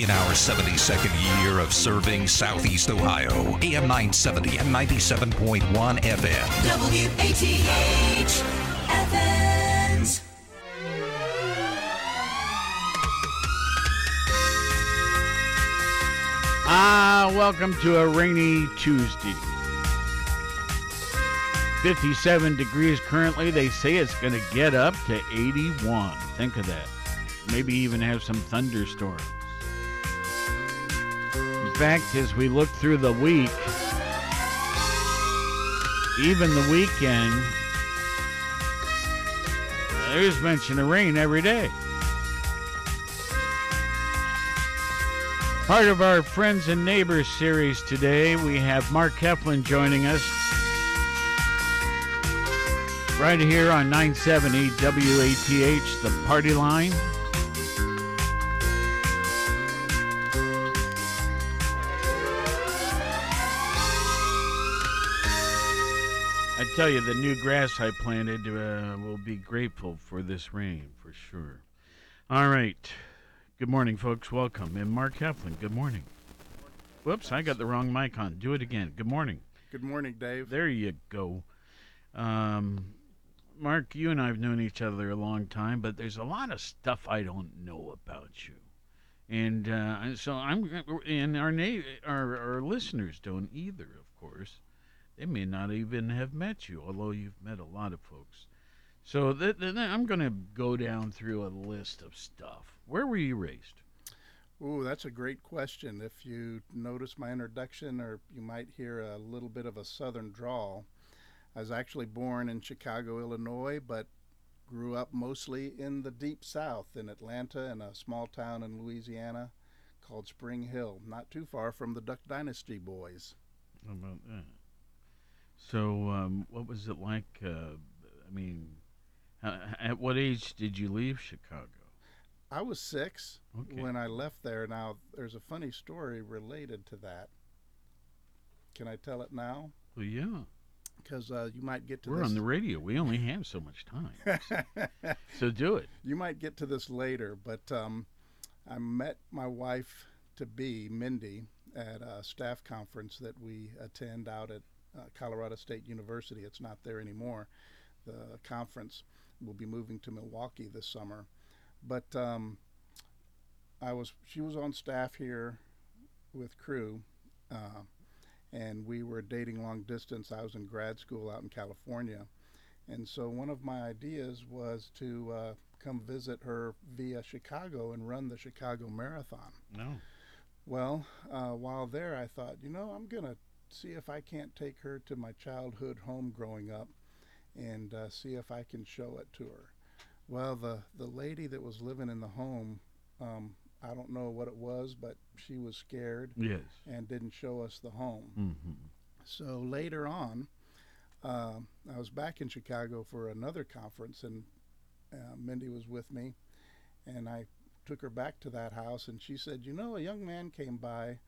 In our 72nd year of serving Southeast Ohio, AM 970 and 97.1 FM. WATH Athens. Ah, welcome to a rainy Tuesday. 57 degrees currently. They say it's going to get up to 81. Think of that. Maybe even have some thunderstorms. Fact, as we look through the week, even the weekend, there's mention of rain every day. Part of our Friends and Neighbors series today, we have Mark Heflin joining us right here on 970 WATH, the party line. Tell you, the new grass I planted uh, will be grateful for this rain for sure. All right. Good morning, folks. Welcome. And Mark Heflin, good morning. Whoops, I got the wrong mic on. Do it again. Good morning. Good morning, Dave. There you go. Um, Mark, you and I have known each other a long time, but there's a lot of stuff I don't know about you. And uh, so I'm, and our, na- our our listeners don't either, of course. They may not even have met you, although you've met a lot of folks. So th- th- I'm going to go down through a list of stuff. Where were you raised? Ooh, that's a great question. If you notice my introduction, or you might hear a little bit of a southern drawl, I was actually born in Chicago, Illinois, but grew up mostly in the deep south in Atlanta in a small town in Louisiana called Spring Hill, not too far from the Duck Dynasty boys. How about that? So, um, what was it like? Uh, I mean, at what age did you leave Chicago? I was six Okay. when I left there. Now, there's a funny story related to that. Can I tell it now? Well, yeah. Because uh, you might get to We're this. on the radio. We only have so much time. so do it. you might get to this later, but um, I met my wife to be, Mindy, at a staff conference that we attend out at uh, Colorado State University. It's not there anymore. The conference will be moving to Milwaukee this summer. But um, I was, she was on staff here with Cru, uh, and we were dating long distance. I was in grad school out in California. And so one of my ideas was to uh, come visit her via Chicago and run the Chicago Marathon. No. Well, uh, while there, I thought, you know, I'm going to see if I can't take her to my childhood home growing up and uh, see if I can show it to her. Well, the, the lady that was living in the home, um, I don't know what it was, but she was scared Yes. and didn't show us the home. Mm-hmm. So later on, uh, I was back in Chicago for another conference, and uh, Mindy was with me, and I took her back to that house, and she said, "You know, a young man came by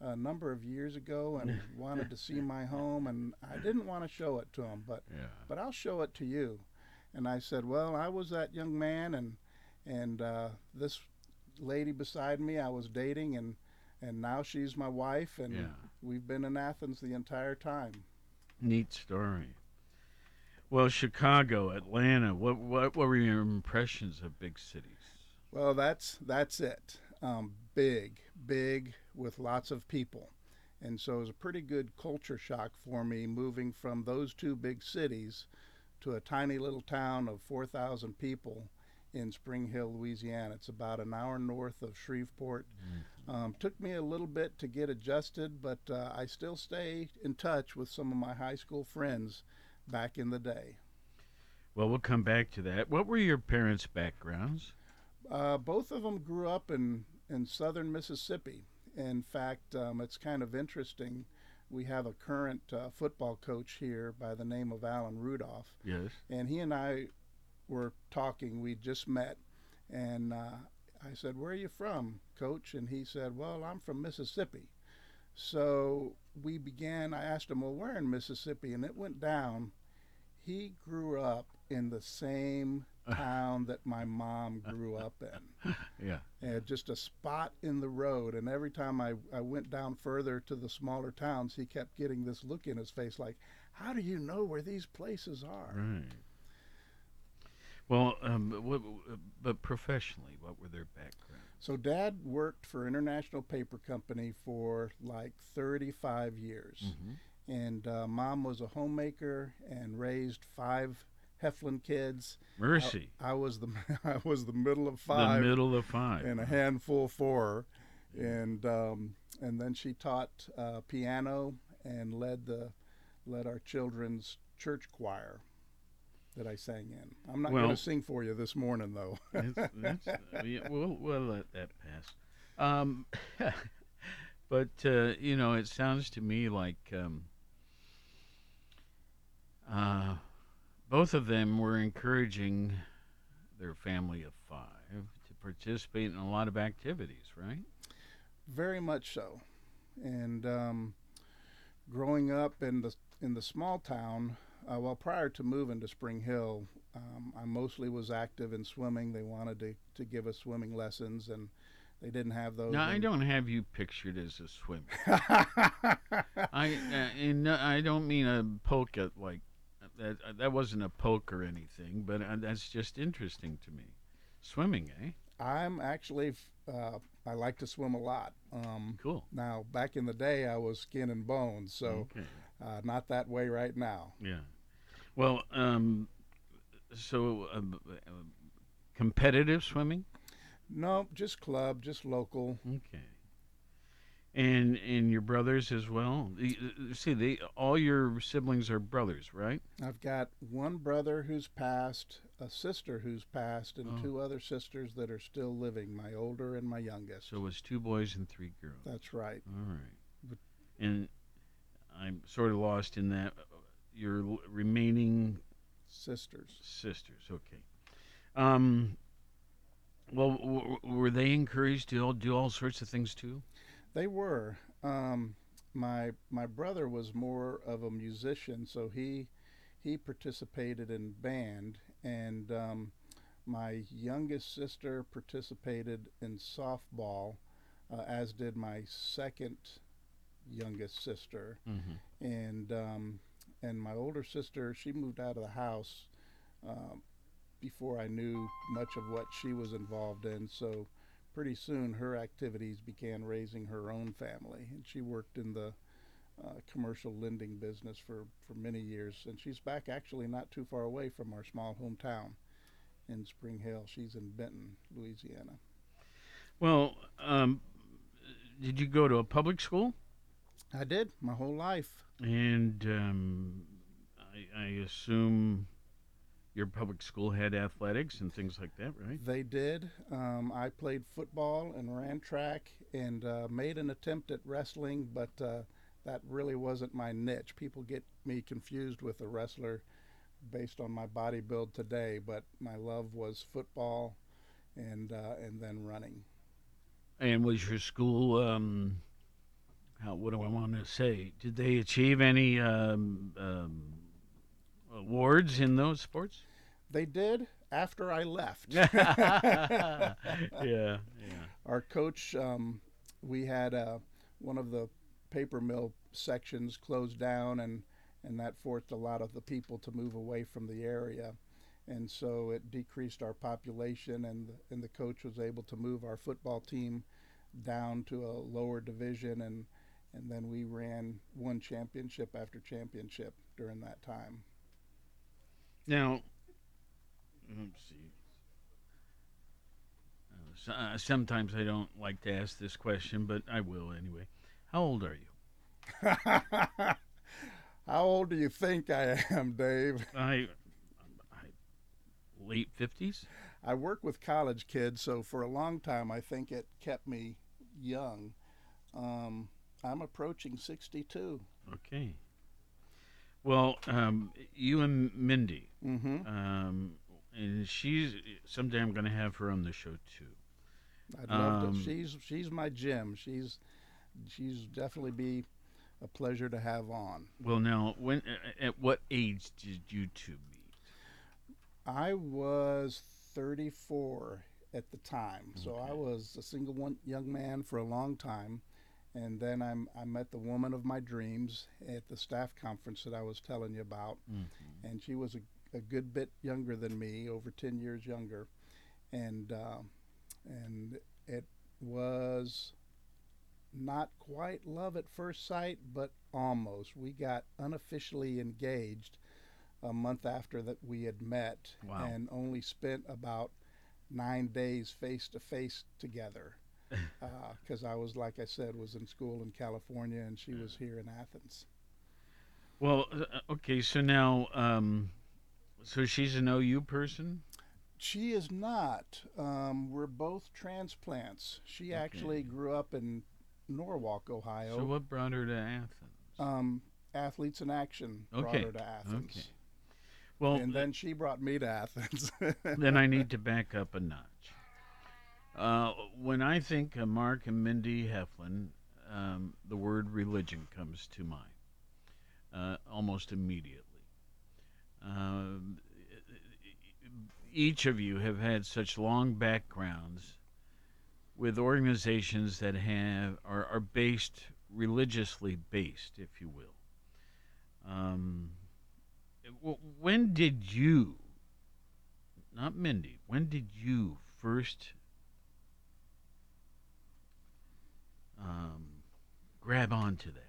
a number of years ago and wanted to see my home, and I didn't want to show it to him, but Yeah. but I'll show it to you." And I said, "Well, I was that young man, and and uh, this lady beside me, I was dating, and and now she's my wife, and Yeah. we've been in Athens the entire time." Neat story. Well, Chicago, Atlanta. What what, what were your impressions of big cities? Well, that's that's it. Um, big, big, with lots of people, and so it was a pretty good culture shock for me moving from those two big cities to a tiny little town of 4,000 people in Spring Hill, Louisiana. It's about an hour north of Shreveport. Um, took me a little bit to get adjusted, but uh, I still stay in touch with some of my high school friends back in the day. Well, we'll come back to that. What were your parents' backgrounds? Uh, both of them grew up in, in southern Mississippi. In fact, um, it's kind of interesting. We have a current uh, football coach here by the name of Alan Rudolph, Yes. and he and I were talking. We just met, and uh, I said, "Where are you from, Coach?" And he said, "Well, I'm from Mississippi." So we began. I asked him, "Well, where in Mississippi?" And it went down. He grew up in the same town that my mom grew up in. Yeah. and just a spot in the road. And every time I, I went down further to the smaller towns, he kept getting this look in his face like, How do you know where these places are? Right. Well, um, but what, but professionally, what were their backgrounds? So, dad worked for International Paper Company for like 35 years. Mm-hmm. And uh, mom was a homemaker and raised five Heflin kids. Mercy, I was the I was the middle of five. the middle of five. and a handful for her. And um, and then she taught uh, piano and led the led our children's church choir that I sang in. I'm not going to sing for you this morning though. That's, that's, yeah, we'll, we'll let that pass. Um, but uh, you know, it sounds to me like um, uh, both of them were encouraging their family of five to participate in a lot of activities, right? Very much so. And um, growing up in the in the small town, uh, well, prior to moving to Spring Hill, um, I mostly was active in swimming. They wanted to, to give us swimming lessons, and they didn't have those. Now, I don't have you pictured as a swimmer. I uh, and no, I don't mean a poke at like that. That wasn't a poke or anything, but uh, that's just interesting to me. Swimming, eh? I'm actually, uh, I like to swim a lot. Um, Cool. now, back in the day, I was skin and bones, so okay. uh, not that way right now. Yeah. Well, um, so uh, uh, competitive swimming. No, just club, just local. Okay. And and your brothers as well. See, they all your siblings are brothers, right? I've got one brother who's passed, a sister who's passed, and Oh. two other sisters that are still living, my older and my youngest. So it was two boys and three girls. That's right. All right. And I'm sort of lost in that. Your remaining Sisters. sisters. Okay. Um. Well, w- were they encouraged to all do all sorts of things too? They were. Um, my my brother was more of a musician, so he he participated in band, and um, my youngest sister participated in softball, uh, as did my second youngest sister, Mm-hmm. and um, and my older sister she moved out of the house um, before I knew much of what she was involved in, so pretty soon her activities began raising her own family and she worked in the uh, commercial lending business for, for many years and she's back actually not too far away from our small hometown in spring hill. She's in benton louisiana. Well, um, did you go to a public school? i did my whole life. And um, I, I assume your public school had athletics and things like that, right? they did um, i played football and ran track and uh, made an attempt at wrestling but uh, that really wasn't my niche people get me confused with a wrestler based on my body build today but my love was football and uh, and then running And was your school, um, how, what do I want to say? Did they achieve any um, um, awards in those sports? They did after i left. Yeah, yeah. our coach um, we had uh, one of the paper mill sections closed down and and that forced a lot of the people to move away from the area. And so it decreased our population and the, and the coach was able to move our football team down to a lower division and and then we ran one championship after championship during that time. Now, let's see. Uh, so, uh, sometimes I don't like to ask this question, but I will anyway. How old are you? how old do you think i am dave I, I late fifties. I work with college kids, so for a long time, I think it kept me young. Um, I'm approaching 62. Okay. Well, um, you and Mindy, Mm-hmm. um, and she's someday I'm going to have her on the show too. I'd love Um, to. She's she's my gem. She's she's definitely be a pleasure to have on. Well, now, when at what age did you two meet? I was 34 at the time, so I was a single one young man for a long time, and then I'm, I met the woman of my dreams at the staff conference that I was telling you about, Mm-hmm. and she was a, a good bit younger than me, over 10 years younger, and uh, and it was not quite love at first sight, but almost. We got unofficially engaged a month after that we had met, Wow. and only spent about nine days face to face together. Because I was, like I said, was in school in California, and she was here in Athens. Well, uh, okay, so now, um, so she's an OU person. She is not. Um, we're both transplants. She actually grew up in Norwalk, Ohio. So what brought her to Athens? um, Athletes in Action brought her to Athens. okay. Well, and then she brought me to Athens. then I need to back up a notch. Uh, when I think of Mark and Mindy Heflin, um, the word religion comes to mind uh, almost immediately. Um, each of you have had such long backgrounds with organizations that have are, are based religiously based, if you will. Um, when did you not Mindy. When did you first um, grab onto that?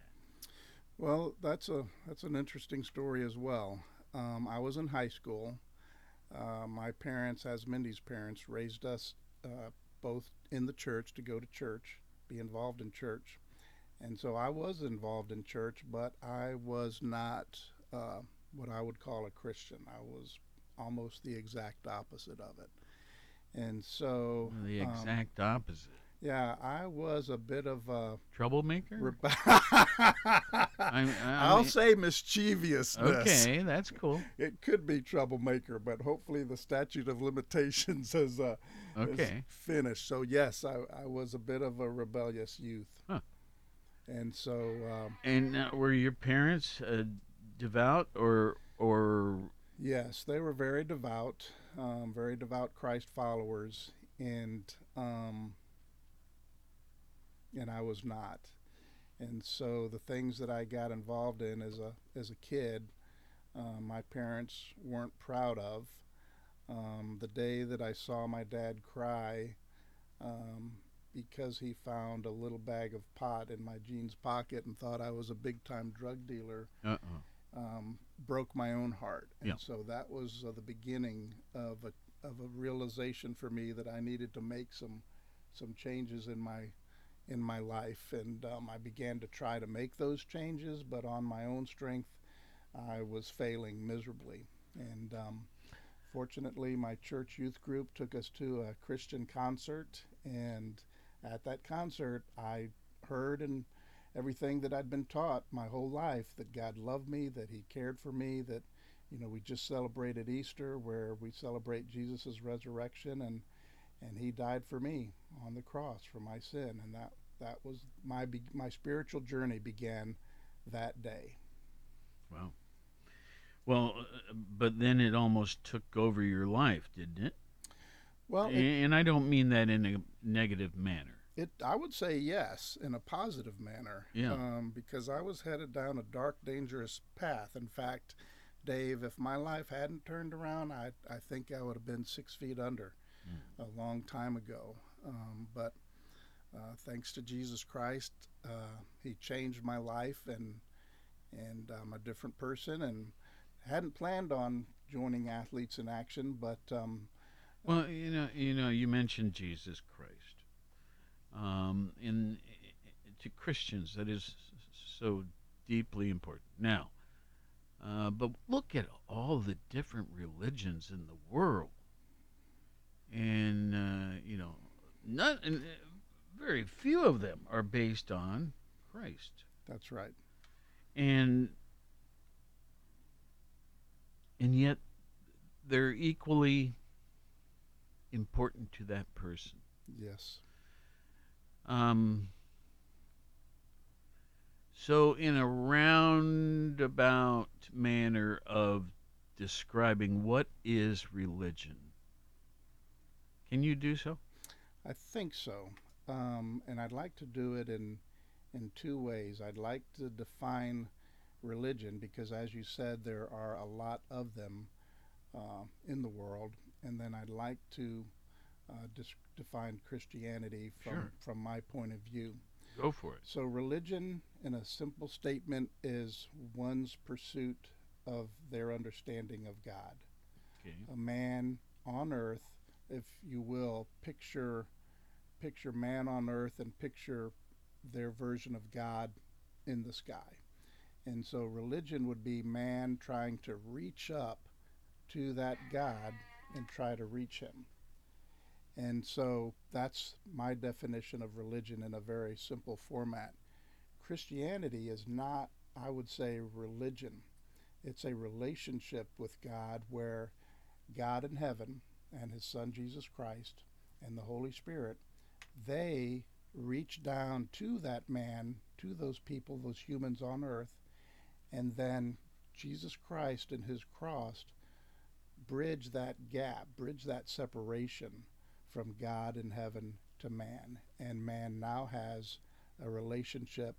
well, that's a that's an interesting story as well. Um, I was in high school. Uh, my parents, as Mindy's parents, raised us uh, both in the church to go to church, be involved in church, and so I was involved in church, but I was not uh, what I would call a Christian. I was almost the exact opposite of it, and so The um, exact opposite. Yeah, I was a bit of a. Troublemaker? I I'll say mischievousness. Okay, that's cool. It could be troublemaker, but hopefully the statute of limitations has, uh, Okay. finished. So yes, I, I was a bit of a rebellious youth. Huh. And so um, And uh, were your parents uh, devout or or yes, they were very devout, um, very devout Christ followers, and um, and I was not. And so the things that I got involved in as a as a kid, uh, my parents weren't proud of. Um, the day that I saw my dad cry um, because he found a little bag of pot in my jeans pocket and thought I was a big time drug dealer uh um, broke my own heart. And Yeah. so that was uh, the beginning of a of a realization for me that I needed to make some some changes in my in my life, and um, I began to try to make those changes, but on my own strength, I was failing miserably. And um, fortunately, my church youth group took us to a Christian concert, and at that concert, I heard and everything that I'd been taught my whole life that God loved me, that He cared for me, that you know we just celebrated Easter where we celebrate Jesus' resurrection and and He died for me on the cross for my sin, and that that was my my spiritual journey began that day. wow. Well, uh, but then it almost took over your life, didn't it? Well, it, and I don't mean that in a negative manner. it I would say yes in a positive manner. Yeah. Um, because I was headed down a dark, dangerous path. In fact, Dave, if my life hadn't turned around, I I think I would have been six feet under a long time ago. Um, but uh, thanks to Jesus Christ, uh, He changed my life, and and I'm a different person. And hadn't planned on joining Athletes in Action, but um, Well, you know, you know, you mentioned Jesus Christ. Um, in to Christians, that is so deeply important. Now, uh, but look at all the different religions in the world, and uh, you know, uh, very few of them are based on Christ, that's right. and and yet they're equally important to that person. Yes. Um, so, in a roundabout manner of describing what is religion. Can you do so? I think so, um, and I'd like to do it in in two ways. I'd like to define religion because, as you said, there are a lot of them uh, in the world, and then I'd like to uh, dis- define Christianity from Sure. from my point of view. Go for it. So, religion, in a simple statement, is one's pursuit of their understanding of God. Okay. A man on earth, if you will, picture picture man on earth and picture their version of God in the sky. And so religion would be man trying to reach up to that God and try to reach him. And so that's my definition of religion in a very simple format. Christianity is not, I would say, religion. It's a relationship with God where God in heaven and his son Jesus Christ and the Holy Spirit, they reach down to that man, to those people, those humans on earth, and then Jesus Christ and his cross bridge that gap, bridge that separation from God in heaven to man. And man now has a relationship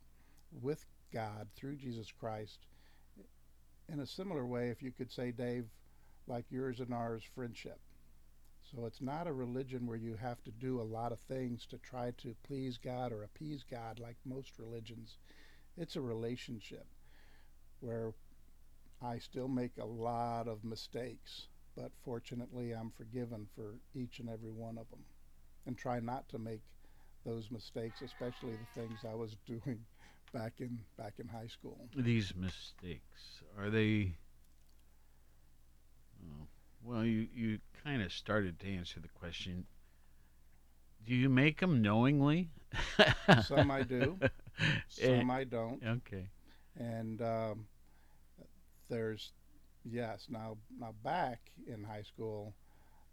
with God through Jesus Christ. In a similar way, if you could say, Dave, like yours and ours friendship. So it's not a religion where you have to do a lot of things to try to please God or appease God like most religions. It's a relationship where I still make a lot of mistakes, but fortunately I'm forgiven for each and every one of them and try not to make those mistakes, especially the things I was doing back in back in high school. These mistakes are they? Oh, well, you you kind of started to answer the question. Do you make them knowingly? Some I do, some I don't. Okay. and um, there's yes now now back in high school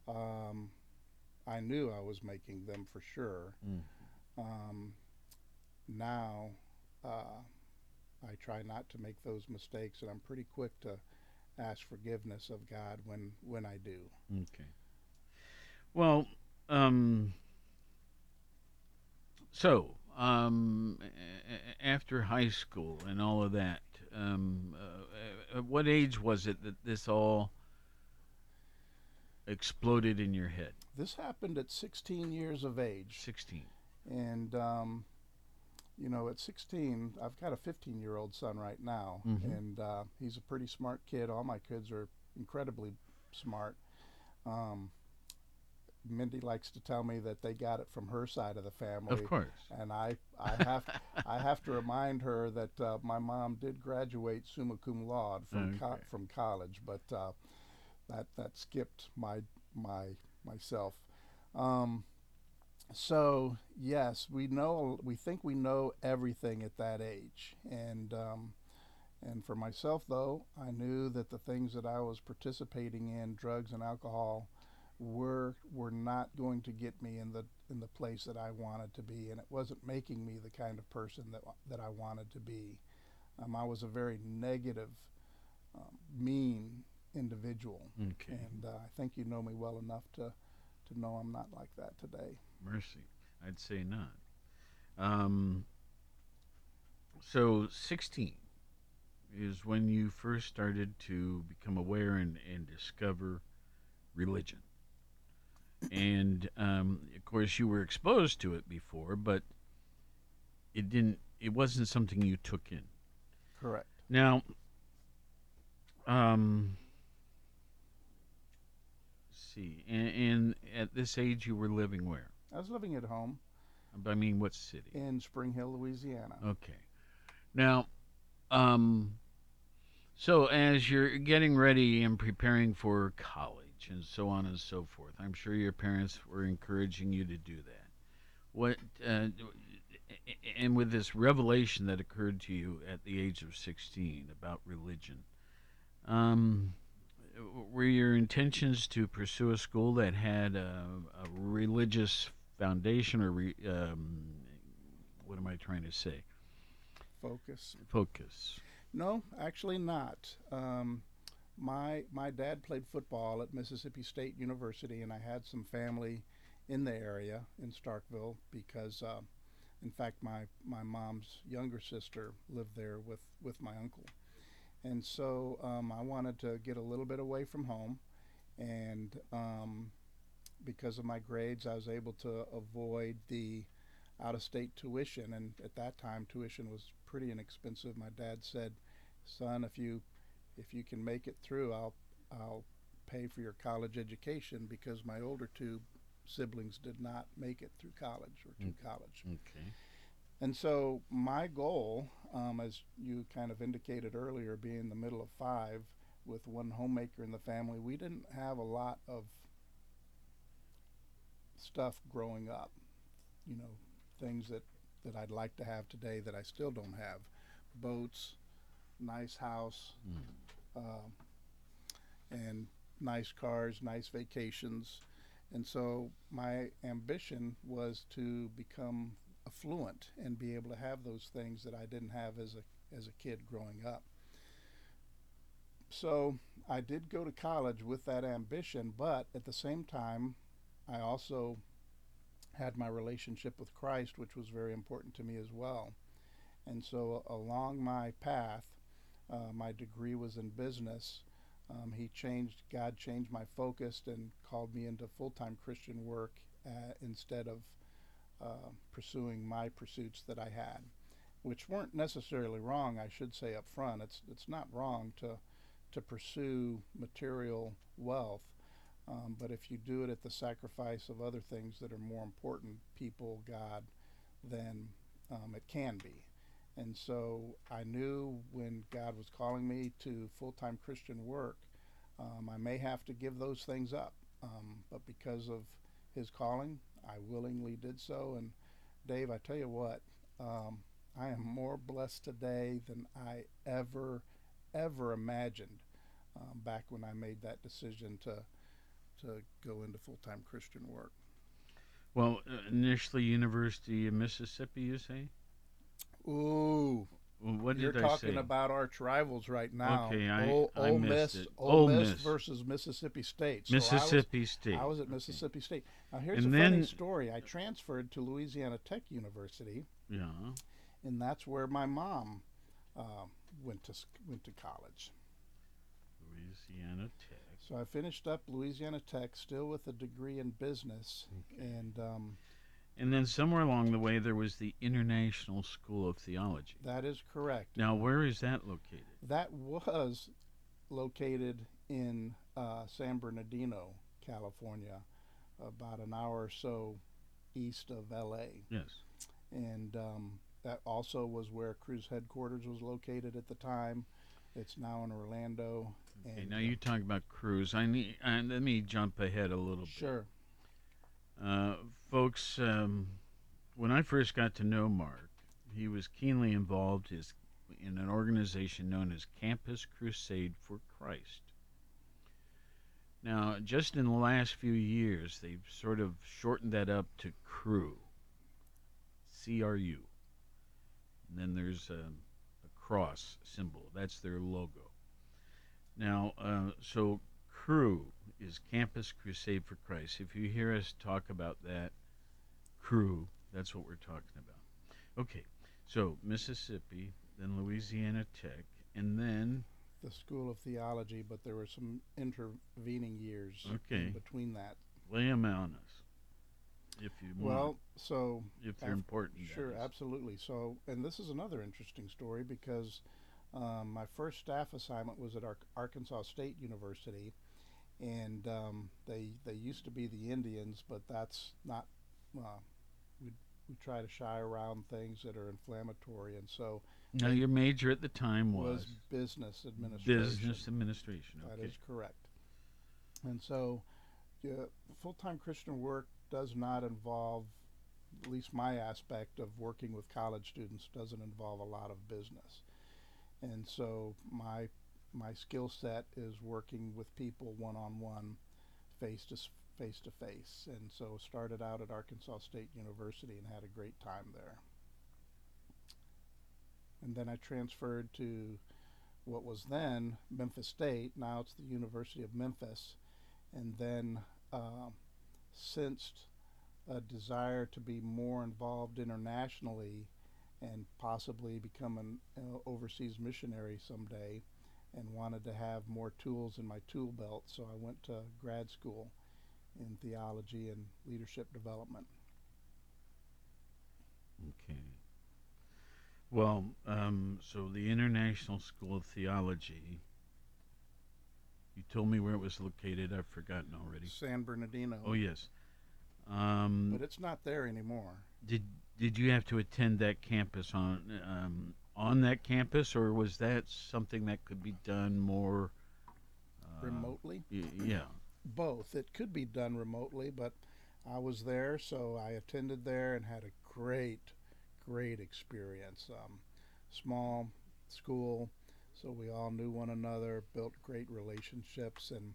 um, i knew i was making them for sure Mm. um, now uh, i try not to make those mistakes and i'm pretty quick to ask forgiveness of god when when i do Okay. Well, um, so um, a- after high school and all of that, um, uh, at what age was it that this all exploded in your head? this happened at 16 years of age Sixteen. and um, you know at 16 i've got a 15 year old son right now Mhm. and uh, he's a pretty smart kid all my kids are incredibly smart um, mindy likes to tell me that they got it from her side of the family Of course. and I, I have I have to remind her that uh, my mom did graduate summa cum laude from co- from college, but uh, that that skipped my my myself. Um, so yes, we know we think we know everything at that age, and um, and for myself though, I knew that the things that I was participating in, drugs and alcohol, were were not going to get me in the in the place that I wanted to be, and it wasn't making me the kind of person that that I wanted to be. Um, I was a very negative, um, mean individual, Okay. and uh, I think you know me well enough to to know I'm not like that today. Mercy. I'd say not. Um, so, 16 is when you first started to become aware and, and discover religion. And um, of course, you were exposed to it before, but it didn't. It wasn't something you took in. Correct. Now, um, let's see, and, and at this age, you were living where? I was living at home I mean, what city? in Spring Hill, Louisiana. Okay. Now, um, so as you're getting ready and preparing for college and so on and so forth, I'm sure your parents were encouraging you to do that. What, uh, and with this revelation that occurred to you at the age of 16 about religion, um, were your intentions to pursue a school that had a, a religious foundation or re, um, what am I trying to say? Focus. Focus. No, actually not. Um, my my dad played football at Mississippi State University, and I had some family in the area in Starkville because, uh, in fact, my my mom's younger sister lived there with with my uncle, and so um, I wanted to get a little bit away from home, and um, because of my grades, I was able to avoid the out of state tuition. And at that time, tuition was pretty inexpensive. My dad said, "Son, if you if you can make it through, I'll I'll pay for your college education." Because my older two siblings did not make it through college or to Mm. college. Okay. And so my goal, um, as you kind of indicated earlier, being the middle of five with one homemaker in the family, we didn't have a lot of stuff growing up. You know, things that, that I'd like to have today that I still don't have. Boats, nice house, um, and nice cars, nice vacations. And so my ambition was to become affluent and be able to have those things that I didn't have as a as a kid growing up. So I did go to college with that ambition, but at the same time, I also had my relationship with Christ, which was very important to me as well. And so along my path, uh, my degree was in business. Um, he changed, God changed my focus and called me into full time Christian work uh, instead of uh, pursuing my pursuits that I had, which weren't necessarily wrong. I should say up front, it's it's not wrong to to pursue material wealth, um, but if you do it at the sacrifice of other things that are more important, people, God, then um, it can be. And so I knew when God was calling me to full time Christian work, um, I may have to give those things up. Um, but because of His calling, I willingly did so. And Dave, I tell you what, um, I am more blessed today than I ever, ever imagined um, back when I made that decision to to go into full time Christian work. Well, uh, initially, University of Mississippi, you say? Ooh, Well, what you're did I talking say? about arch rivals right now. Okay, I- Ole, I Ole missed Miss, it. Ole Ole Miss, Miss. versus Mississippi State. So I was- Mississippi State. I was at Okay. Mississippi State. Now here's And a funny story. I transferred to Louisiana Tech University, Yeah. and that's where my mom uh, went to went to college. Louisiana Tech. So I finished up Louisiana Tech, still with a degree in business, and um, And then somewhere along the way, there was the International School of Theology. that is correct. Now, where is that located? That was located in uh, San Bernardino, California, about an hour or so east of LA. Yes. And um, that also was where Cru's headquarters was located at the time. It's now in Orlando. Okay, and, now uh, you talk about cruise. I need. Uh, let me jump ahead a little bit. Sure. Uh, folks, um, when I first got to know Mark, he was keenly involved his, in an organization known as Campus Crusade for Christ. Now, just in the last few years, they've sort of shortened that up to CRU. C R U. And then there's a, a cross symbol. That's their logo. Now, uh, so Cru is Campus Crusade for Christ. If you hear us talk about that Cru, that's what we're talking about. Okay, so Mississippi, then Louisiana Tech, and then The School of Theology, but there were some intervening years Okay. in between that. lay 'em on us, if you want, Well, so if they're af- important. Sure, absolutely. So, and this is another interesting story because um, my first staff assignment was at Ar- Arkansas State University, and um, they they used to be the Indians, but that's not. Uh, we we try to shy around things that are inflammatory, and so Now, your major at the time was, was business administration. business administration. That Okay. is correct. And so, yeah, full-time Christian work does not involve, at least my aspect of working with college students doesn't involve a lot of business. And so my my skill set is working with people one-on-one, face to face to face. And so started out at Arkansas State University and had a great time there. And then I transferred to what was then Memphis State. Now it's the University of Memphis, and then uh, sensed a desire to be more involved internationally and possibly become an uh, overseas missionary someday and wanted to have more tools in my tool belt so i went to grad school in theology and leadership development Okay. Well, um, so the International School of Theology. You told me where it was located. I've forgotten already. san bernardino Oh yes. Um, but it's not there anymore did did you have to attend that campus on um, on that campus, or was that something that could be done more uh, remotely y- yeah. both. It could be done remotely, but I was there, so I attended there and had a great, great experience. Um, small school, so we all knew one another, built great relationships, and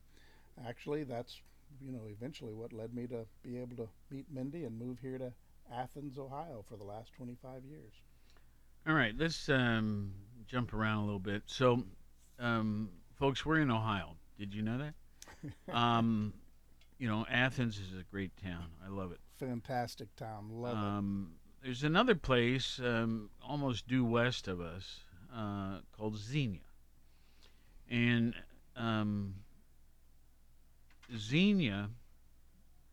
actually, that's you know eventually what led me to be able to meet Mindy and move here to Athens, Ohio, for the last 25 years. All right, let's um, jump around a little bit. So, um, folks, we're in Ohio. Did you know that? um, you know, Athens is a great town. I love it. Fantastic town, love it. Um, there's another place um, almost due west of us uh, called Xenia. And um, Xenia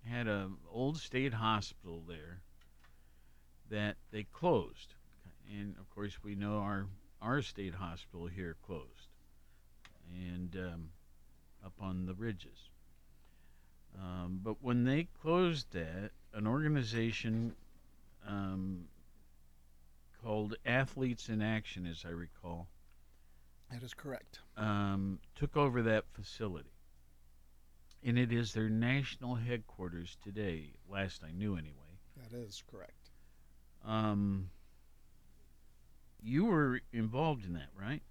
had an old state hospital there that they closed. And of course, we know our our state hospital here closed, and um, up on the ridges. Um, but when they closed that, an organization um, called Athletes in Action, as I recall, That is correct. um, took over that facility. And it is their national headquarters today, last I knew anyway. That is correct. Um, you were involved in that, right?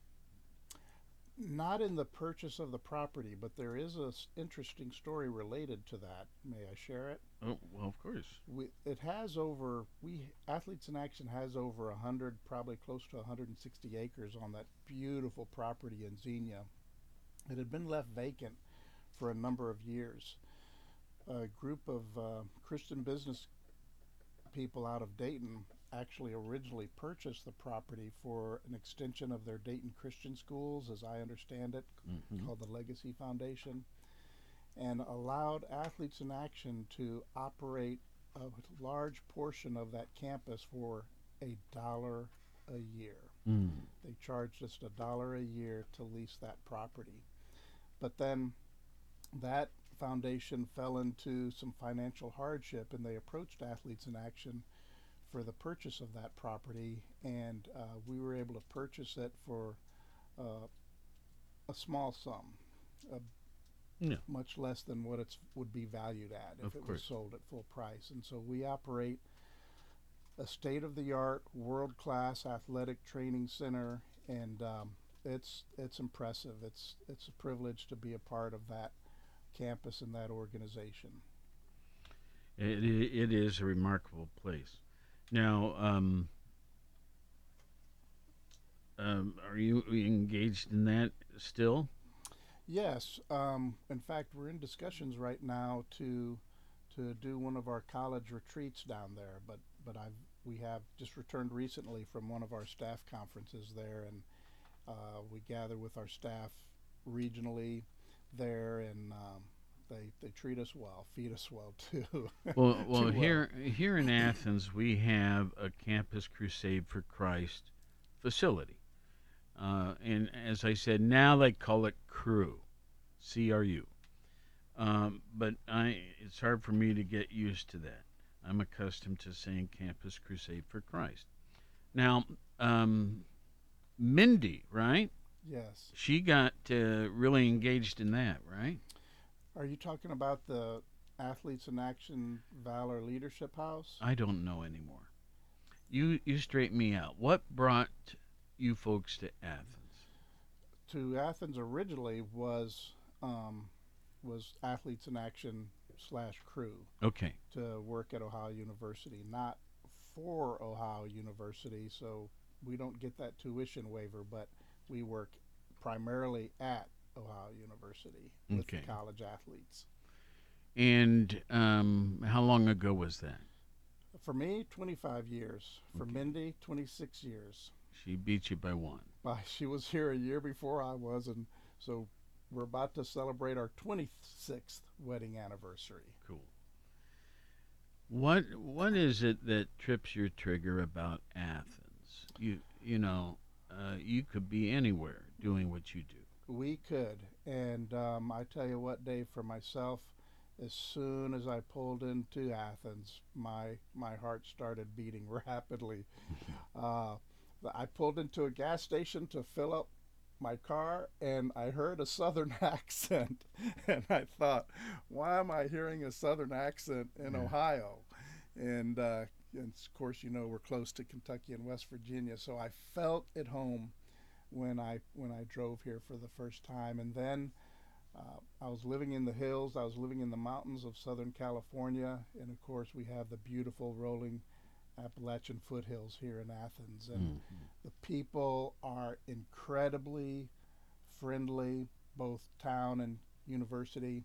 Not in the purchase of the property, but there is a s- interesting story related to that. May I share it? Oh, well, of course. We, it has over we athletes in action has over a hundred, probably close to 160 acres on that beautiful property in Xenia. It had been left vacant for a number of years. A group of uh, Christian business people out of Dayton actually originally purchased the property for an extension of their Dayton Christian schools, as I understand it, Mhm. called the Legacy Foundation, and allowed Athletes in Action to operate a large portion of that campus for a dollar a year. Mm. They charged us a dollar a year to lease that property. But then that foundation fell into some financial hardship and they approached Athletes in Action for the purchase of that property and uh, we were able to purchase it for uh, a small sum, uh, Yeah. much less than what it would be valued at if Of it was sold at full price. And so we operate a state of the art, world class athletic training center, and um, it's it's impressive. It's it's a privilege to be a part of that campus and that organization. It, it is a remarkable place. Now, um, um, are you engaged in that still? Yes, um, in fact, we're in discussions right now to to do one of our college retreats down there. But but I've we have just returned recently from one of our staff conferences there, and uh, we gather with our staff regionally there, and um, they they treat us well, feed us well too. Well, well, well. here here in Athens, we have a Campus Crusade for Christ facility, uh, and as I said, now they call it Cru, C R U. Um, but I, it's hard for me to get used to that. I'm accustomed to saying Campus Crusade for Christ. Now, um, Mindy, right? Yes. She got uh, really engaged in that, right? Are you talking about the Athletes in Action Valor Leadership House? I don't know anymore. You you straighten me out. What brought you folks to Athens? to Athens originally was um, was Athletes in Action slash Cru Okay. to work at Ohio University, not for Ohio University. So we don't get that tuition waiver, but we work primarily at Ohio University with Okay. the college athletes. And um, how long ago was that? For me, 25 years. For Okay. Mindy, 26 years. She beat you by one. But she was here a year before I was, and so we're about to celebrate our 26th wedding anniversary. Cool. What what is it that trips your trigger about Athens? You you know, uh, you could be anywhere doing what you do. We could, and um, I tell you what, Dave, for myself, as soon as I pulled into Athens, my my heart started beating rapidly. uh, I pulled into a gas station to fill up my car, and I heard a Southern accent, and I thought, why am I hearing a Southern accent in Yeah. Ohio? And, uh, and of course, you know we're close to Kentucky and West Virginia, so I felt at home when I when I drove here for the first time, and then uh, I was living in the hills. I was living in the mountains of Southern California, and of course we have the beautiful rolling Appalachian foothills here in Athens, and Mm. the people are incredibly friendly, both town and university.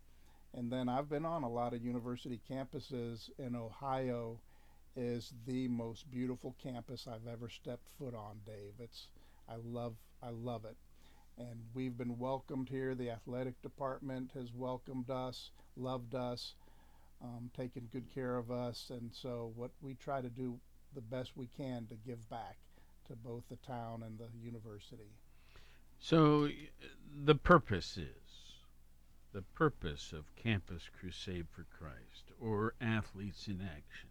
And then I've been on a lot of university campuses, in Ohio is the most beautiful campus I've ever stepped foot on, Dave. It's I love I love it. And we've been welcomed here. The athletic department has welcomed us, loved us, um, taken good care of us. And so, what we try to do the best we can to give back to both the town and the university. So the purpose is the purpose of Campus Crusade for Christ or Athletes in Action.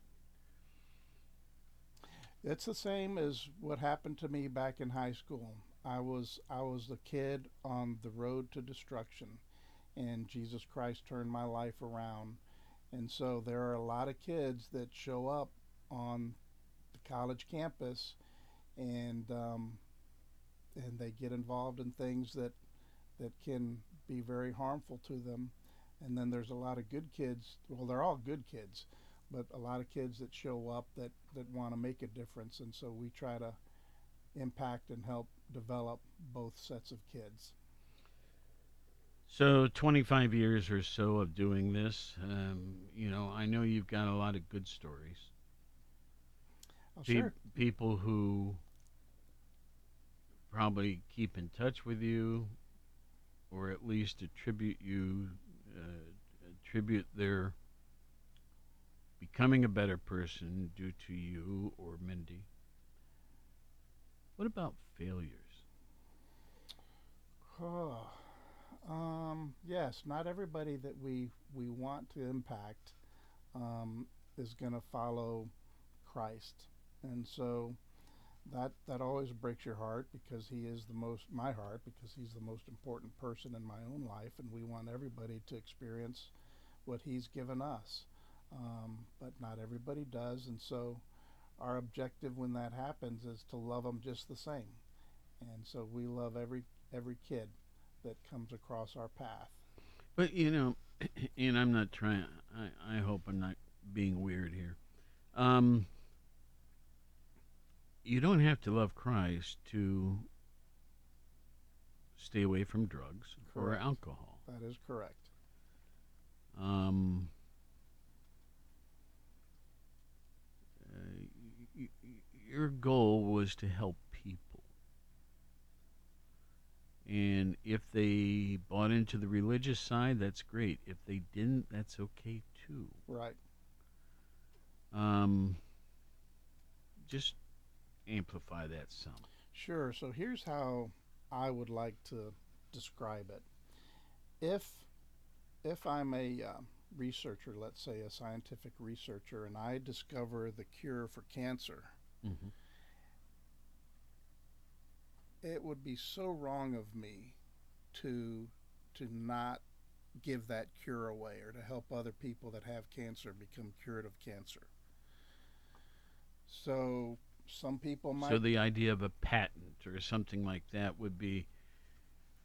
It's the same as what happened to me back in high school. I was I was the kid on the road to destruction, and Jesus Christ turned my life around. And so there are a lot of kids that show up on the college campus, and um, and they get involved in things that that can be very harmful to them. And then there's a lot of good kids. Well, they're all good kids, but a lot of kids that show up that that want to make a difference. And so we try to impact and help develop both sets of kids. So 25 years or so of doing this, um, you know, I know you've got a lot of good stories. Oh, Pe- sure. People who probably keep in touch with you, or at least attribute you, uh, attribute their becoming a better person due to you or Mindy. What about failures? Oh, um, yes, not everybody that we we want to impact um, is going to follow Christ, and so that that always breaks your heart because he is the most my heart because he's the most important person in my own life, and we want everybody to experience what he's given us, um, but not everybody does, and so our objective when that happens is to love them just the same, and so we love every every kid that comes across our path. But you know, and I'm not trying. I, I hope I'm not being weird here. Um, you don't have to love Christ to stay away from drugs or alcohol. That is correct. Um, uh, y- y- your goal was to help people. And if they bought into the religious side, that's great. If they didn't, that's okay too. Right. Um, just amplify that some. Sure. So here's how I would like to describe it. If if I'm a uh, researcher, let's say a scientific researcher, and I discover the cure for cancer, Mm-hmm. it would be so wrong of me to to not give that cure away or to help other people that have cancer become cured of cancer. So some people might So the idea of a patent or something like that would be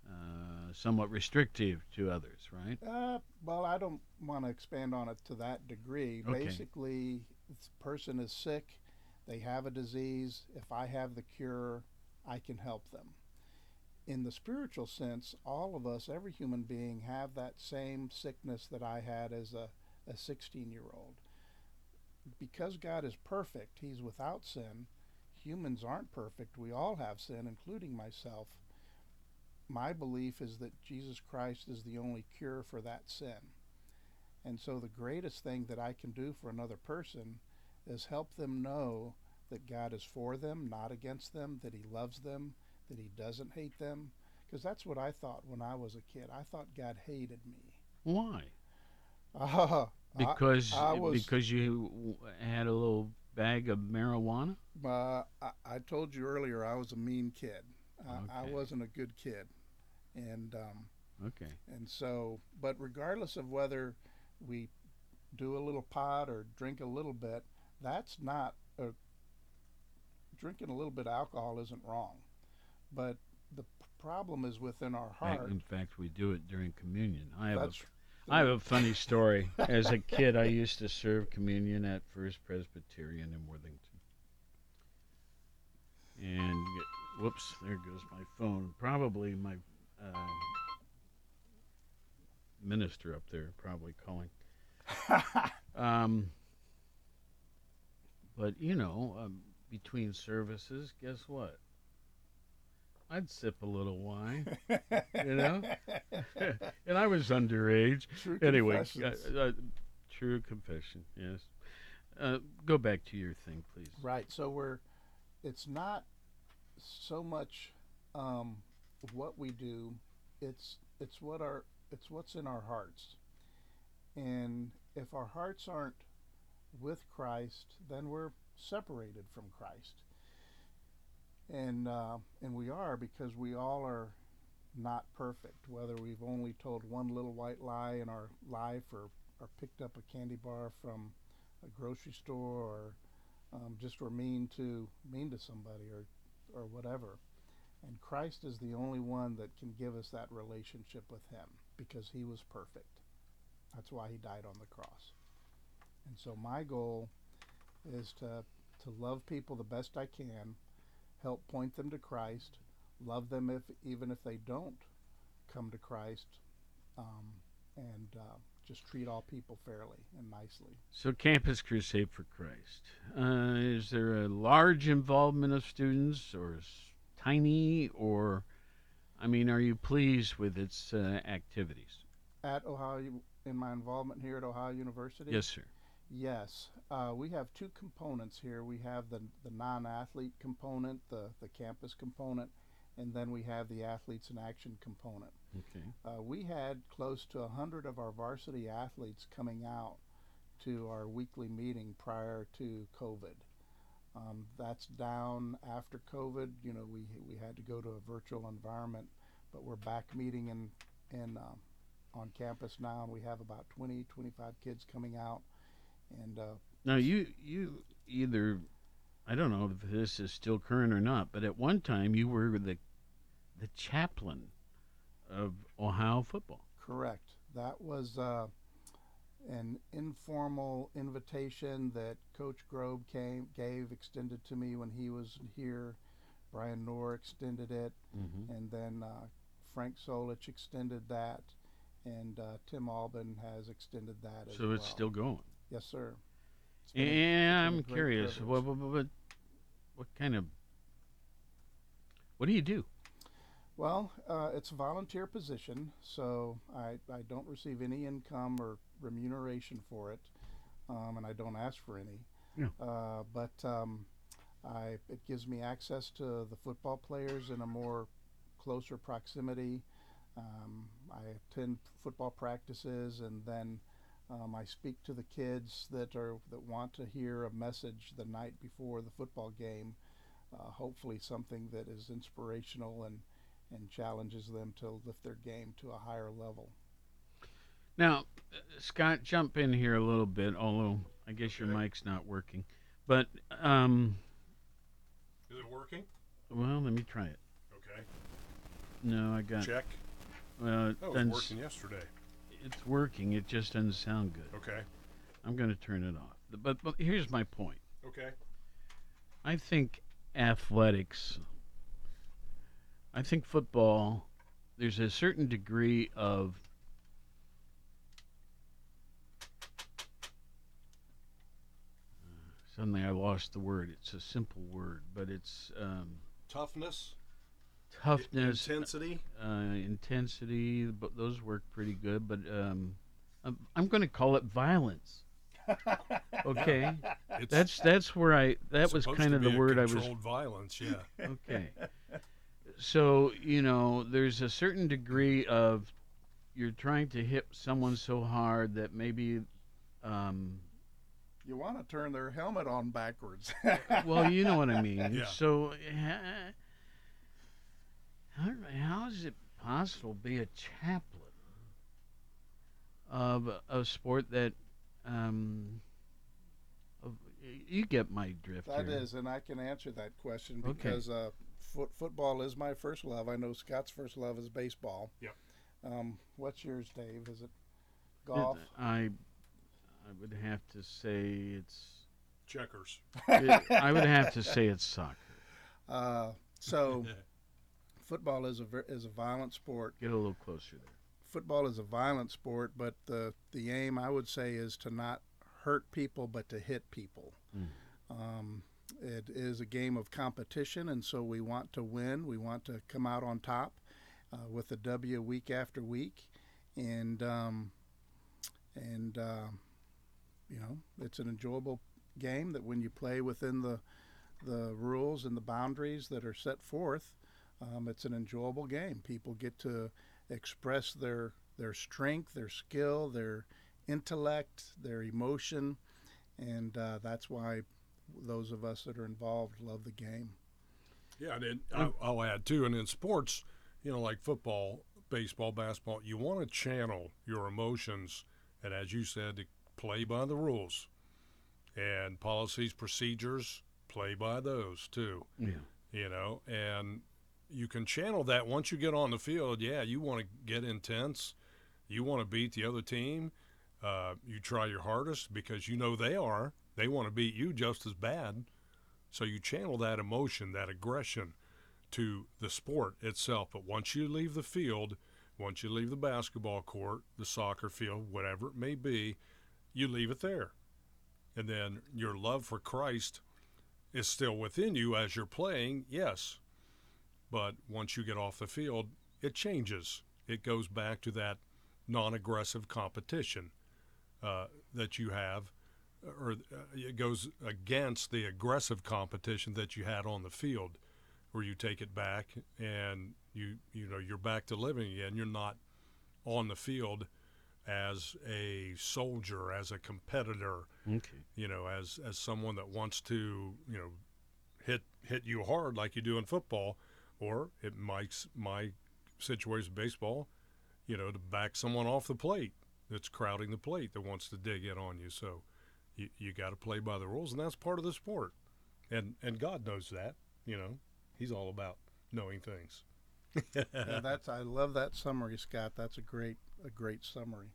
uh, somewhat restrictive to others, right? Uh, well, I don't want to expand on it to that degree. Okay. Basically, the person is sick, they have a disease. If I have the cure, I can help them. in the spiritual sense, all of us, every human being, have that same sickness that I had as a, a 16 year old. Because God is perfect, He's without sin. Humans aren't perfect. We all have sin, including myself. My belief is that Jesus Christ is the only cure for that sin. And so, the greatest thing that I can do for another person is help them know that God is for them, not against them, that He loves them, that He doesn't hate them. Because that's what I thought when I was a kid. I thought God hated me. Why? Uh, Because I was- because you had a little bag of marijuana. uh, I, I told you earlier I was a mean kid. I, I wasn't a good kid. And um, Okay. And so, but regardless of whether we do a little pot or drink a little bit, that's not a, drinking a little bit of alcohol isn't wrong. But the p- problem is within our heart. In fact, we do it during communion. I have a I have a funny story. As a kid, I used to serve communion at First Presbyterian in Worthington. And whoops, there goes my phone. Probably my um, minister up there, probably calling. um, but you know, um, between services, guess what? I'd sip a little wine, you know, and I was underage true anyway, uh, uh, true confession. Yes. Uh, go back to your thing, please. Right. So we're, it's not so much um, what we do. It's it's what our it's what's in our hearts. And if our hearts aren't with Christ, then we're separated from Christ. And uh, and we are because we all are not perfect. Whether we've only told one little white lie in our life, or or picked up a candy bar from a grocery store, or um, just were mean to mean to somebody or or whatever. And Christ is the only one that can give us that relationship with Him because He was perfect. That's why He died on the cross. And so my goal is to to love people the best I can, help point them to Christ, love them if even if they don't come to Christ, um, and uh, just treat all people fairly and nicely. So, Campus Crusade for Christ. Uh, is there a large involvement of students, or tiny, or, I mean, are you pleased with its uh, activities? At Ohio, in my involvement here at Ohio University, Yes, sir. Yes, uh, we have two components here. We have the the non-athlete component, the the campus component, and then we have the athletes in action component. Okay. Uh, we had close to a hundred of our varsity athletes coming out to our weekly meeting prior to COVID. Um, that's down after COVID. You know, we we had to go to a virtual environment, but we're back meeting in in um, on campus now, and we have about 20, 25 kids coming out, and uh, Now, you you either, I don't know if this is still current or not, but at one time you were the the chaplain of Ohio football. Correct. That was uh, an informal invitation that Coach Grobe came gave extended to me when he was here. Brian Knorr extended it, Mm-hmm. and then uh, Frank Solich extended that, and uh, Tim Albin has extended that as So well. it's still going. Yes, sir. Been a- And been a I'm curious, what, what, what, what kind of, what do you do? Well, uh, it's a volunteer position, so I, I don't receive any income or remuneration for it, um, and I don't ask for any. Yeah. Uh, but um, I, it gives me access to the football players in a more closer proximity. Um, I attend football practices, and then um, I speak to the kids that are that want to hear a message the night before the football game. Uh, hopefully, something that is inspirational and and challenges them to lift their game to a higher level. Now, uh, Scott, jump in here a little bit, although I guess your mic's not working. But, um, Is it working? well, let me try it. Okay. No, I got. Check. Well, it Oh, it was working yesterday. It's working. It just doesn't sound good. Okay. I'm going to turn it off. But, but here's my point. Okay. I think athletics I think football. There's a certain degree of Suddenly, I lost the word. It's a simple word, but it's um, Toughness, toughness, intensity. uh, intensity. But those work pretty good. But um, I'm, I'm going to call it violence. Okay, It's that's that's where I. That was kind of the word I was Controlled violence. Yeah. Okay. So, you know, there's a certain degree of you're trying to hit someone so hard that maybe um You want to turn their helmet on backwards. well, you know what I mean. Yeah. So uh, how, how is it possible to be a chaplain of a- a sport that um of, you get my drift That here. is, and I can answer that question Okay. because uh, foot, football is my first love. I know Scott's first love is baseball. Yep. Um, what's yours, Dave? Is it golf? I I would have to say it's Checkers. it, I would have to say it's soccer. Uh, so, football is a is a violent sport. Get a little closer there. Football is a violent sport, but the the aim I would say is to not hurt people, but to hit people. Mm. Um, it is a game of competition, and so we want to win. We want to come out on top uh, with a W week after week, and um, and uh, you know it's an enjoyable game that when you play within the the rules and the boundaries that are set forth, um, it's an enjoyable game. People get to express their their strength, their skill, their intellect, their emotion, and uh, that's why those of us that are involved love the game. Yeah, and then I- I'll add too, and in sports, you know, like football, baseball, basketball, you want to channel your emotions, and as you said, to play by the rules, and policies, procedures, play by those too. Yeah. You know, and you can channel that once you get on the field. Yeah, you want to get intense, you want to beat the other team. Uh, you try your hardest because you know they are. They want to beat you just as bad. So you channel that emotion, that aggression to the sport itself. But once you leave the field, once you leave the basketball court, the soccer field, whatever it may be, you leave it there. And then your love for Christ is still within you as you're playing, yes. But once you get off the field, it changes. It goes back to that non aggressive competition uh, that you have or uh, it goes against the aggressive competition that you had on the field, where you take it back and you you know you're back to living again. You're not on the field as a soldier, as a competitor, Okay. you know, as as someone that wants to you know hit hit you hard like you do in football, or it might my situation baseball, you know, to back someone off the plate that's crowding the plate that wants to dig in on you. So you, you got to play by the rules, and that's part of the sport. And and God knows that. You know, He's all about knowing things. Yeah, that's I love that summary, Scott. That's a great a great summary.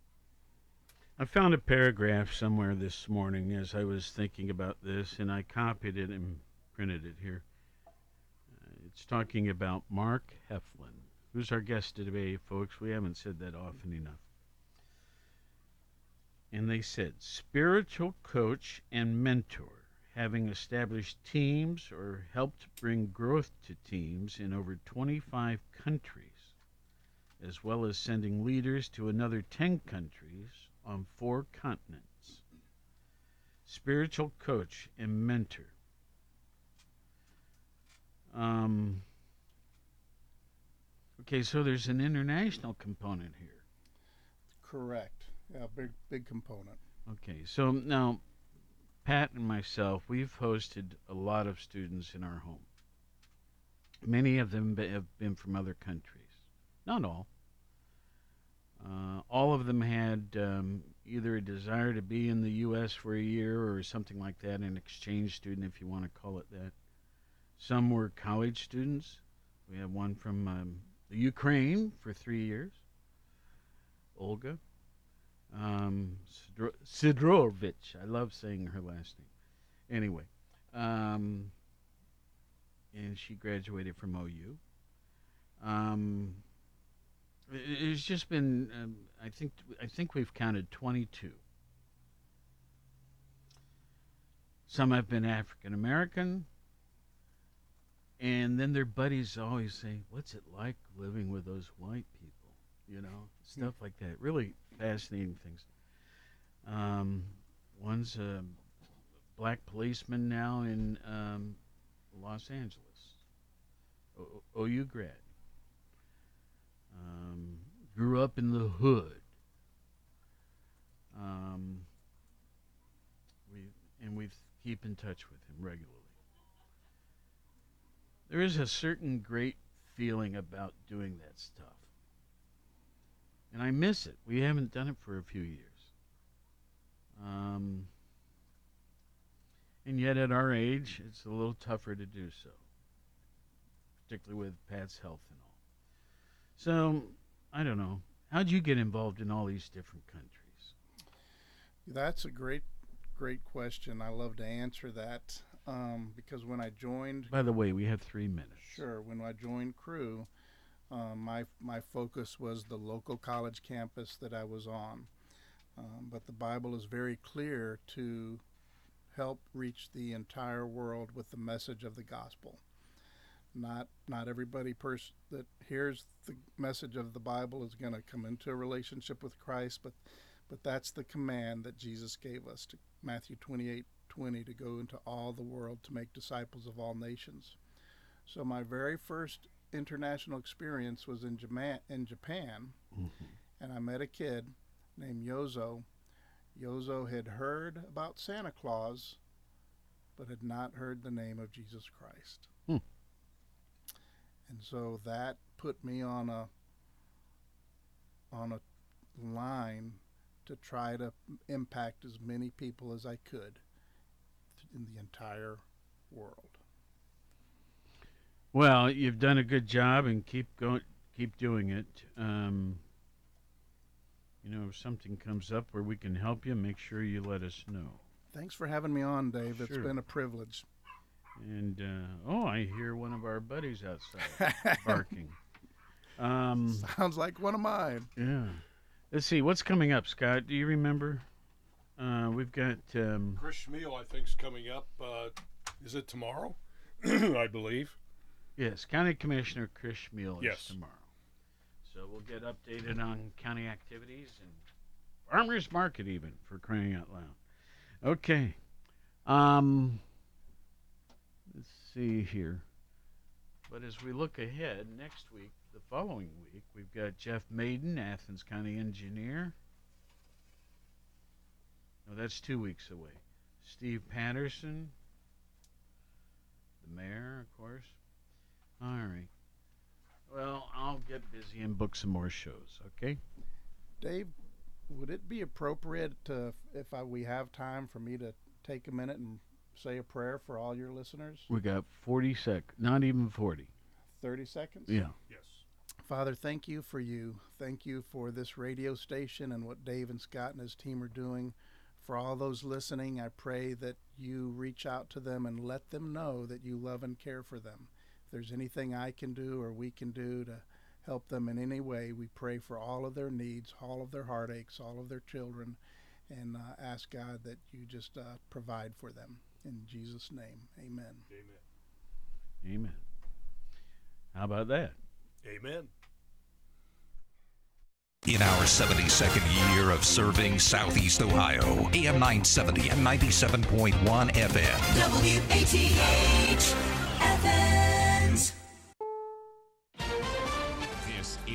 I found a paragraph somewhere this morning as I was thinking about this, and I copied it and printed it here. It's talking about Mark Heflin, who's our guest today, folks. We haven't said that often enough. And they said, spiritual coach and mentor, having established teams or helped bring growth to teams in over 25 countries, as well as sending leaders to another 10 countries on four continents. Spiritual coach and mentor. Um, okay, so there's an international component here. Correct. Yeah, big big component. Okay, so now Pat and myself, we've hosted a lot of students in our home. Many of them be- have been from other countries. Not all. Uh, all of them had um, either a desire to be in the U.S. for a year or something like that, an exchange student, if you want to call it that. Some were college students. We have one from um, the Ukraine for three years, Olga um, Sidro- Sidrovich. I love saying her last name. Anyway, um, and she graduated from OU. Um, it- it's just been. Um, I think. I think we've counted 22. Some have been African American, and then their buddies always say, "What's it like living with those white people?" You know, stuff like that. Really fascinating things. Um, one's a black policeman now in um, Los Angeles. O- OU grad. Um, grew up in the hood. Um, we and we keep in touch with him regularly. There is a certain great feeling about doing that stuff, and I miss it. We haven't done it for a few years. Um, and yet, at our age, it's a little tougher to do so, particularly with Pat's health and all. So, I don't know. How'd you get involved in all these different countries? That's a great, great question. I love to answer that um, because when I joined, By the way, we have three minutes. sure, when I joined Cru, um, my my focus was the local college campus that I was on. Um, but the Bible is very clear to help reach the entire world with the message of the gospel. Not not everybody pers- that hears the message of the Bible is going to come into a relationship with Christ, but but that's the command that Jesus gave us to Matthew 28 20 to go into all the world to make disciples of all nations. So my very first international experience was in Japan, in Japan and I met a kid named Yozo. Yozo had heard about Santa Claus, but had not heard the name of Jesus Christ. Hmm. And so that put me on a on a line to try to impact as many people as I could in the entire world. Well, you've done a good job, and keep going. Keep doing it. Um, you know, if something comes up where we can help you, make sure you let us know. Thanks for having me on, Dave. It's been a privilege. And uh, oh, I hear one of our buddies outside barking. Um, Sounds like one of mine. yeah. Let's see what's coming up, Scott. Do you remember? Uh, we've got um, Chris Chmiel, I think, is coming up. Uh, is it tomorrow? I believe. yes, County Commissioner Chris Chmiel is Yes. tomorrow. So we'll get updated on county activities and farmers market even for crying out loud. Okay. Um, let's see here. But as we look ahead, next week, the following week, we've got Jeff Maiden, Athens County Engineer. No, that's two weeks away. Steve Patterson, the mayor, of course. All right. Well, I'll get busy and book some more shows, okay? Dave, would it be appropriate to, if I, we have time for me to take a minute and say a prayer for all your listeners? We got 40 sec, not even 40. 30 seconds? Yeah. Yes. Father, thank you for you. Thank you for this radio station and what Dave and Scott and his team are doing. For all those listening, I pray that you reach out to them and let them know that you love and care for them. If there's anything I can do or we can do to help them in any way, we pray for all of their needs, all of their heartaches, all of their children, and uh, ask God that you just uh, provide for them. In Jesus' name, amen. Amen. Amen. How about that? Amen. In our 72nd year of serving Southeast Ohio, AM 970 and 97.1 FM. WATH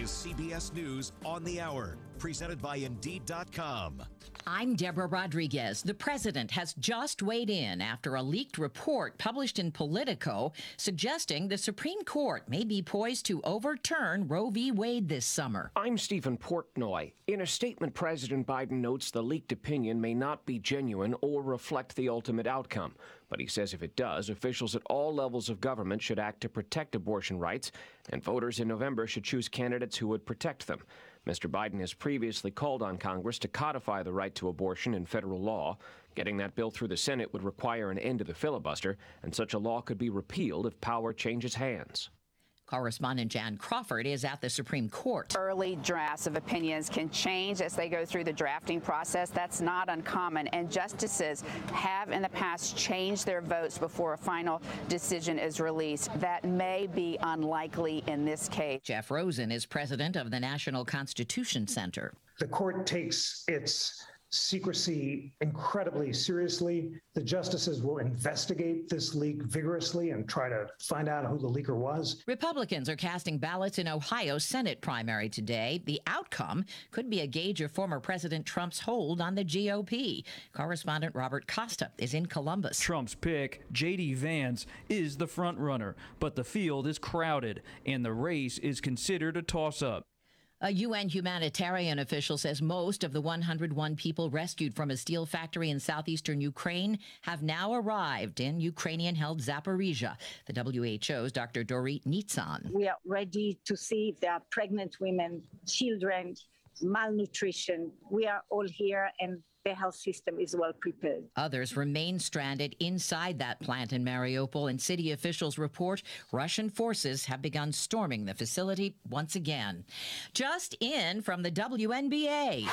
is CBS News on the Hour, presented by Indeed.com. I'm Deborah Rodriguez. The president has just weighed in after a leaked report published in Politico suggesting the Supreme Court may be poised to overturn Roe v. Wade this summer. I'm Stephen Portnoy. In a statement, President Biden notes the leaked opinion may not be genuine or reflect the ultimate outcome. But he says if it does, officials at all levels of government should act to protect abortion rights, and voters in November should choose candidates who would protect them. Mr. Biden has previously called on Congress to codify the right to abortion in federal law. Getting that bill through the Senate would require an end to the filibuster, and such a law could be repealed if power changes hands. Correspondent Jan Crawford is at the Supreme Court. Early drafts of opinions can change as they go through the drafting process. That's not uncommon, and justices have in the past changed their votes before a final decision is released. That may be unlikely in this case. Jeff Rosen is president of the National Constitution Center. The court takes its secrecy incredibly seriously. The justices will investigate this leak vigorously and try to find out who the leaker was. Republicans are casting ballots in Ohio's Senate primary today. The outcome could be a gauge of former President Trump's hold on the GOP. Correspondent Robert Costa is in Columbus. Trump's pick, J.D. Vance, is the front runner, but the field is crowded and the race is considered a toss up. A UN humanitarian official says most of the 101 people rescued from a steel factory in southeastern Ukraine have now arrived in Ukrainian held Zaporizhia. The WHO's Dr. Dorit Nitzan. We are ready to see if there are pregnant women, children, malnutrition. We are all here and health system is well prepared. Others remain stranded inside that plant in Mariupol, and city officials report Russian forces have begun storming the facility once again. Just in from the WNBA.